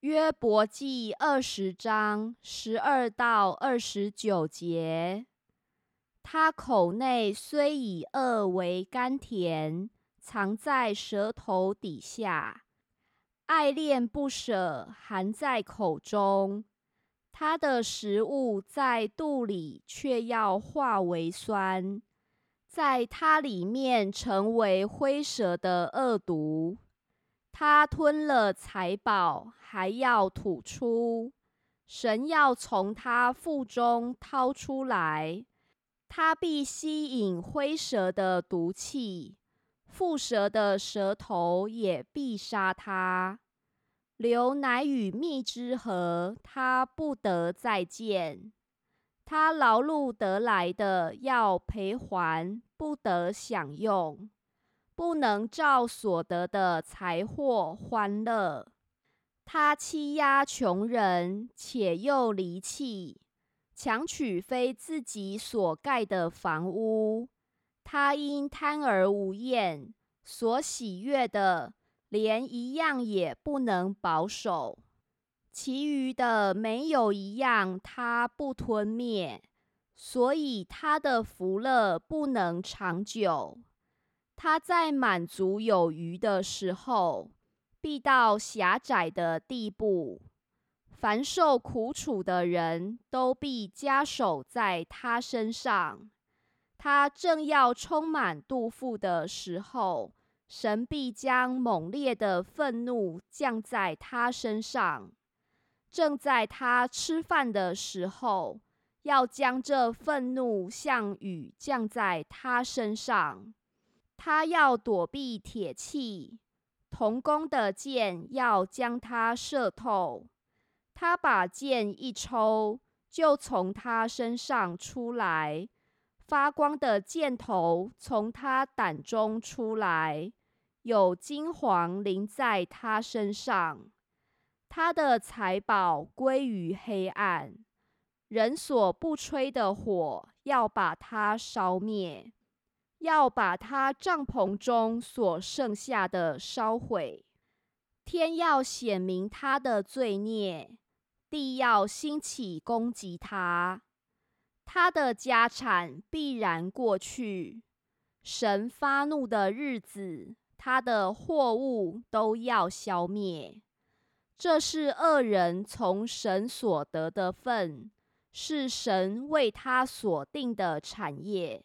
约伯记二十章十二到二十九节，他口内虽以恶为甘甜，藏在舌头底下，爱恋不舍，含在口中。他的食物在肚里，却要化为酸，在他里面成为灰蛇的恶毒。他吞了财宝，还要吐出，神要从他腹中掏出来。他必吸引灰蛇的毒气，蝮蛇的舌头也必杀他。流奶与蜜之河，他不得再见。他劳碌得来的要赔还，不得享用，不能照所得的财货欢乐。他欺压穷人，且又离弃，强取非自己所盖的房屋。他因贪而无厌，所喜悦的。连一样也不能保守，其余的没有一样他不吞灭，所以他的福乐不能长久。他在满足有余的时候，必到狭窄的地步。凡受苦楚的人都必加守在他身上。他正要充满肚腹的时候。神必将猛烈的愤怒降在他身上，正在他吃饭的时候，要将这愤怒像雨降在他身上。他要躲避铁器，铜弓的箭要将他射透。他把箭一抽，就从他身上出来，发光的箭头从他胆中出来。有金黄淋在他身上，他的财宝归于黑暗，人所不吹的火要把他烧灭，要把他帐篷中所剩下的烧毁。天要显明他的罪孽，地要兴起攻击他，他的家产必然过去。神发怒的日子。他的货物都要消灭，这是恶人从神所得的份，是神为他所定的产业。